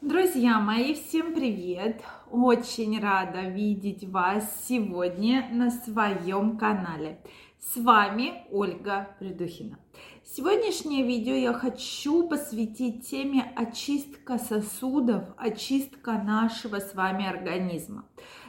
Друзья мои, всем привет! Очень рада видеть вас сегодня на своем канале. С вами Ольга Придухина. Сегодняшнее видео я хочу посвятить теме очистка сосудов, очистка нашего с вами организма.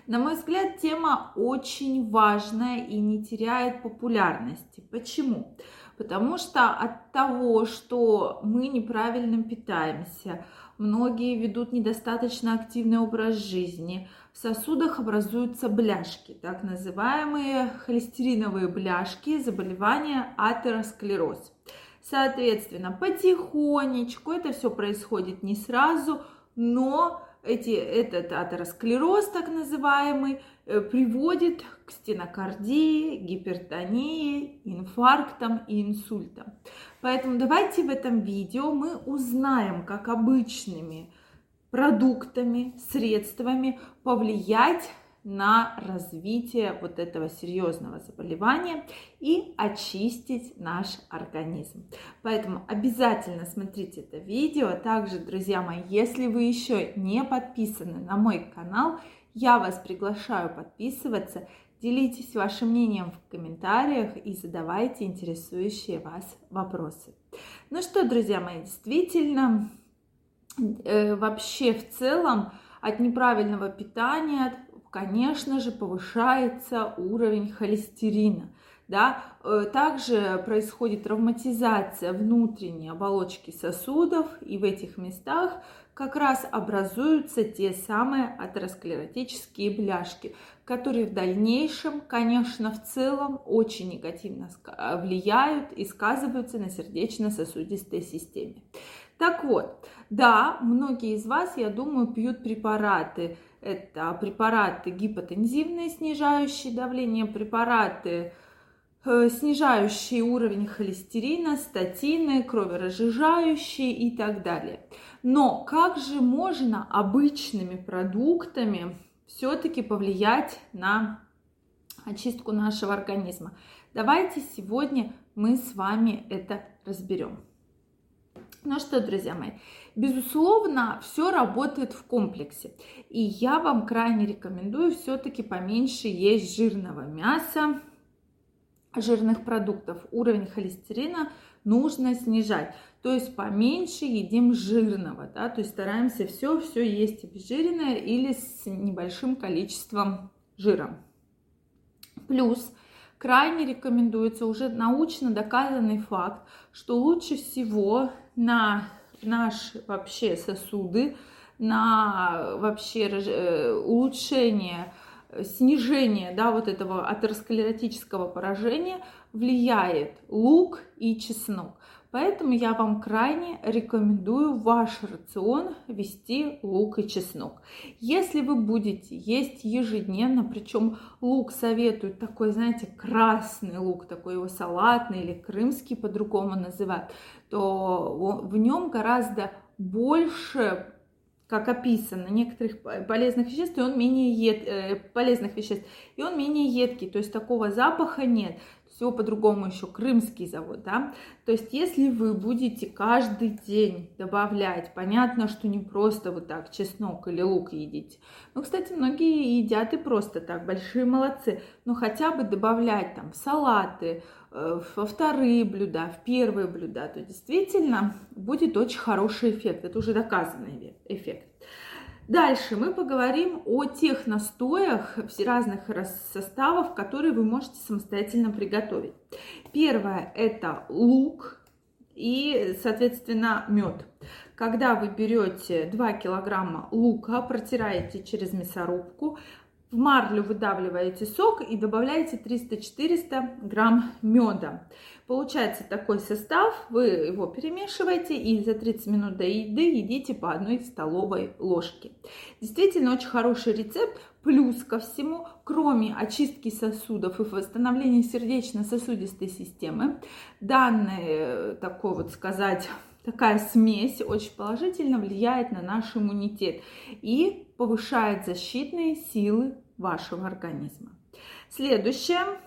На мой взгляд, тема очень важная и не теряет популярности. Почему? Потому что от того, что мы неправильно питаемся, многие ведут недостаточно активный образ жизни. В сосудах образуются бляшки, так называемые холестериновые бляшки, заболевания атеросклероз. Соответственно, потихонечку это все происходит не сразу, но эти, этот атеросклероз, так называемый, э, приводит к стенокардии, гипертонии, инфарктам и инсультам. Поэтому давайте в этом видео мы узнаем, как обычными продуктами, средствами повлиять на развитие вот этого серьезного заболевания и очистить наш организм. Поэтому обязательно смотрите это видео. Также, друзья мои, если вы еще не подписаны на мой канал, я вас приглашаю подписываться. Делитесь вашим мнением в комментариях и задавайте интересующие вас вопросы. Ну что, друзья мои, действительно, э, вообще в целом от неправильного питания, конечно же, повышается уровень холестерина. Да? Э, также происходит травматизация внутренней оболочки сосудов, и в этих местах как раз образуются те самые атеросклеротические бляшки, которые в дальнейшем, конечно, в целом очень негативно влияют и сказываются на сердечно-сосудистой системе. Так вот, да, многие из вас, я думаю, пьют препараты. Это препараты гипотензивные, снижающие давление, препараты, э, снижающие уровень холестерина, статины, кроверазжижающие и так далее. Но как же можно обычными продуктами все-таки повлиять на очистку нашего организма? Давайте сегодня мы с вами это разберем. Ну что, друзья мои, безусловно, все работает в комплексе. И я вам крайне рекомендую все-таки поменьше есть жирного мяса, жирных продуктов. Уровень холестерина нужно снижать. То есть поменьше едим жирного, да, то есть стараемся все, все есть обезжиренное или с небольшим количеством жира. Плюс крайне рекомендуется уже научно доказанный факт, что лучше всего на наши вообще сосуды, на вообще э, улучшение, снижение да, вот этого атеросклеротического поражения влияет лук и чеснок. Поэтому я вам крайне рекомендую в ваш рацион ввести лук и чеснок. Если вы будете есть ежедневно, причем лук советуют такой, знаете, красный лук, такой его салатный или крымский по-другому называют, то в нем гораздо больше как описано, некоторых полезных веществ, и он менее ед, э, полезных веществ, и он менее едкий, то есть такого запаха нет все по-другому еще крымский завод, да. То есть, если вы будете каждый день добавлять, понятно, что не просто вот так чеснок или лук едите. Ну, кстати, многие едят и просто так, большие молодцы. Но хотя бы добавлять там в салаты, э, во вторые блюда, в первые блюда, то действительно будет очень хороший эффект. Это уже доказанный эффект. Дальше мы поговорим о тех настоях разных составов, которые вы можете самостоятельно приготовить. Первое – это лук и, соответственно, мед. Когда вы берете 2 килограмма лука, протираете через мясорубку, в марлю выдавливаете сок и добавляете 300-400 грамм меда. Получается такой состав, вы его перемешиваете и за 30 минут до еды едите по одной столовой ложке. Действительно очень хороший рецепт. Плюс ко всему, кроме очистки сосудов и восстановления сердечно-сосудистой системы, данный, такой вот сказать, такая смесь очень положительно влияет на наш иммунитет и повышает защитные силы вашего организма. Следующее.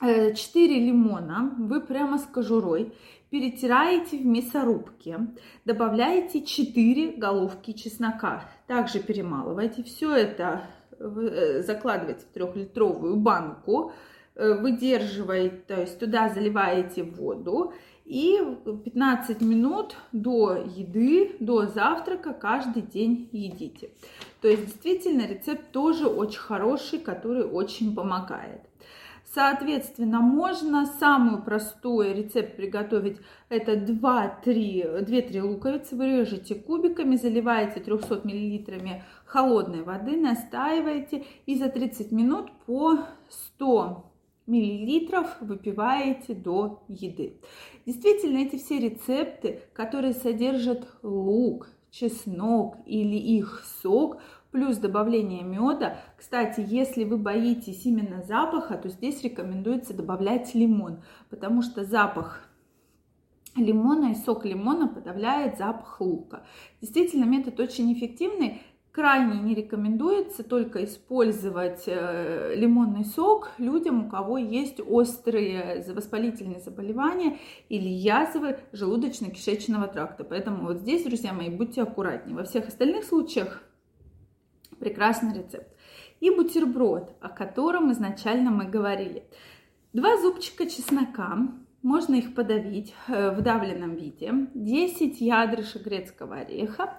4 э, лимона. Вы прямо с кожурой перетираете в мясорубке, добавляете 4 головки чеснока, также перемалываете, все это э, закладываете в трехлитровую банку, э, выдерживаете, то есть туда заливаете воду и 15 минут до еды, до завтрака каждый день едите. То есть действительно рецепт тоже очень хороший, который очень помогает. Соответственно, можно самый простой рецепт приготовить. Это 2-3 луковицы. Вы режете кубиками, заливаете 300 мл холодной воды, настаиваете и за 30 минут по 100 миллилитров выпиваете до еды. Действительно, эти все рецепты, которые содержат лук, чеснок или их сок, плюс добавление меда. Кстати, если вы боитесь именно запаха, то здесь рекомендуется добавлять лимон, потому что запах лимона и сок лимона подавляет запах лука. Действительно, метод очень эффективный. Крайне не рекомендуется только использовать э, лимонный сок людям, у кого есть острые воспалительные заболевания или язвы желудочно-кишечного тракта. Поэтому вот здесь, друзья мои, будьте аккуратнее. Во всех остальных случаях прекрасный рецепт. И бутерброд, о котором изначально мы говорили. Два зубчика чеснока, можно их подавить э, в давленном виде. 10 ядрышек грецкого ореха.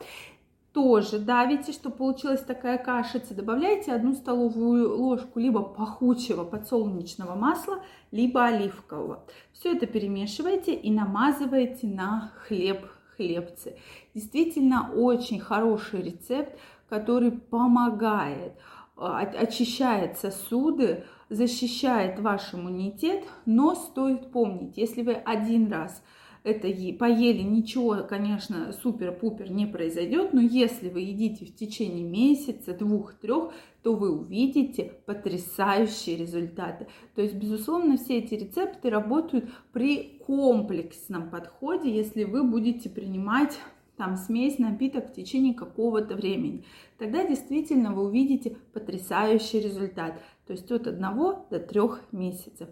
Тоже давите, чтобы получилась такая кашица. Добавляйте одну столовую ложку либо пахучего подсолнечного масла, либо оливкового. Все это перемешивайте и намазывайте на хлеб хлебцы. Действительно очень хороший рецепт, который помогает, а, очищает сосуды, защищает ваш иммунитет, но стоит помнить, если вы один раз это поели, ничего, конечно, супер-пупер не произойдет, но если вы едите в течение месяца, двух-трех, то вы увидите потрясающие результаты. То есть, безусловно, все эти рецепты работают при комплексном подходе, если вы будете принимать там смесь, напиток в течение какого-то времени. Тогда действительно вы увидите потрясающий результат. То есть от одного до трех месяцев.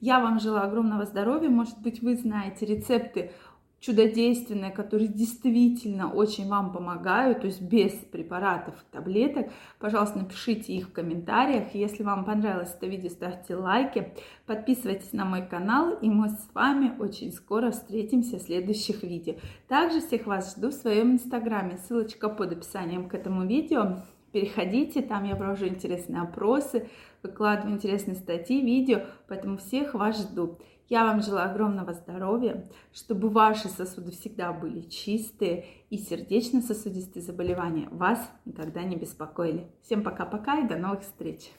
Я вам желаю огромного здоровья. Может быть, вы знаете рецепты чудодейственные, которые действительно очень вам помогают, то есть без препаратов и таблеток, пожалуйста, напишите их в комментариях. Если вам понравилось это видео, ставьте лайки, подписывайтесь на мой канал, и мы с вами очень скоро встретимся в следующих видео. Также всех вас жду в своем инстаграме, ссылочка под описанием к этому видео. Переходите, там я провожу интересные опросы, выкладываю интересные статьи, видео, поэтому всех вас жду. Я вам желаю огромного здоровья, чтобы ваши сосуды всегда были чистые и сердечно-сосудистые заболевания вас никогда не беспокоили. Всем пока-пока и до новых встреч!